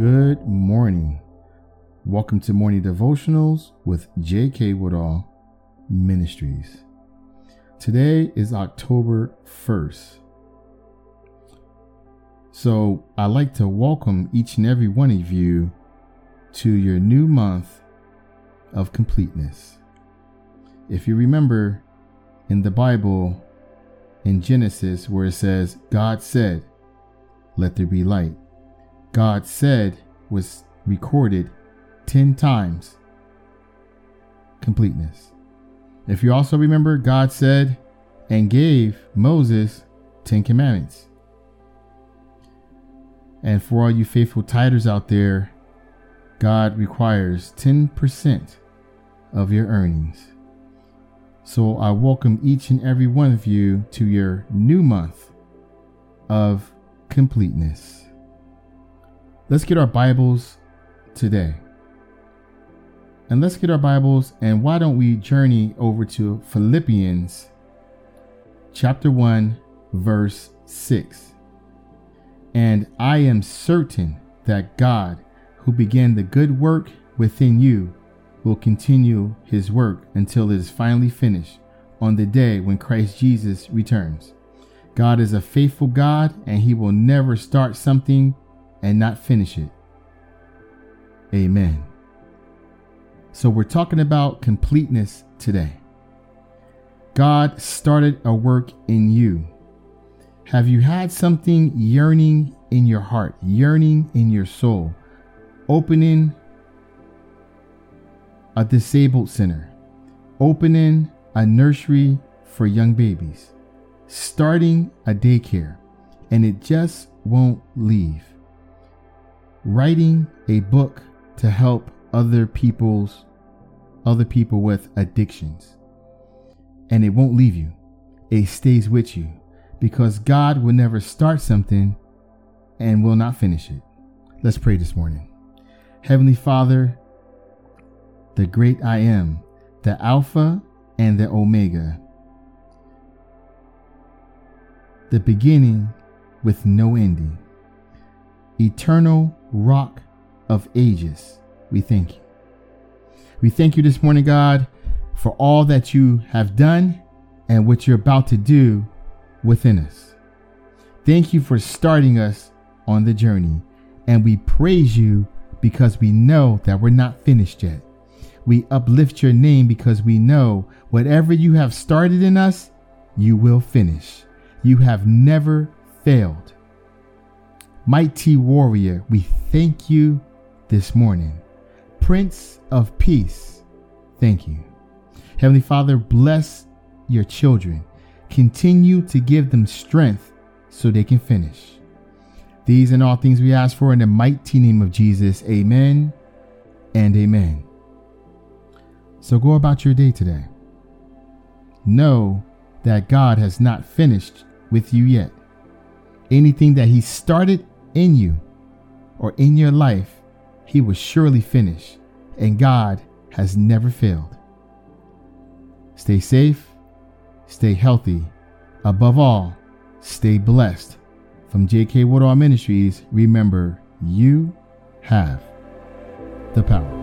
Good morning. Welcome to Morning Devotionals with J.K. Woodall Ministries. Today is October 1st. So I'd like to welcome each and every one of you to your new month of completeness. If you remember in the Bible, in Genesis, where it says, God said, Let there be light God said was recorded 10 times. Completeness. If you also remember, God said and gave Moses 10 commandments. And for all you faithful tithers out there, God requires 10% of your earnings. So I welcome each and every one of you to your new month of completeness. Let's get our Bibles today. And let's get our Bibles and why don't we journey over to Philippians chapter 1 verse 6. And I am certain that God, who began the good work within you, will continue his work until it is finally finished on the day when Christ Jesus returns. God is a faithful God and he will never start something and not finish it. Amen. So, we're talking about completeness today. God started a work in you. Have you had something yearning in your heart, yearning in your soul, opening a disabled center, opening a nursery for young babies, starting a daycare, and it just won't leave? Writing a book to help other people's other people with addictions. And it won't leave you. It stays with you because God will never start something and will not finish it. Let's pray this morning. Heavenly Father, the great I am, the Alpha and the Omega, the beginning with no ending, eternal rock of ages, we thank you. We thank you this morning, God, for all that you have done and what you're about to do within us. Thank you for starting us on the journey, and we praise you because we know that we're not finished yet. We uplift your name because we know whatever you have started in us, you will finish. You have never failed. Mighty warrior, we thank you this morning. Prince of Peace, thank you. Heavenly Father, bless your children. Continue to give them strength so they can finish. These and all things we ask for in the mighty name of Jesus. Amen and amen. So go about your day today. Know that God has not finished with you yet. Anything that He started in you or in your life, He will surely finish, and God has never failed. Stay safe, stay healthy. Above all, stay blessed. From J.K. Woodall Ministries, remember you have the power.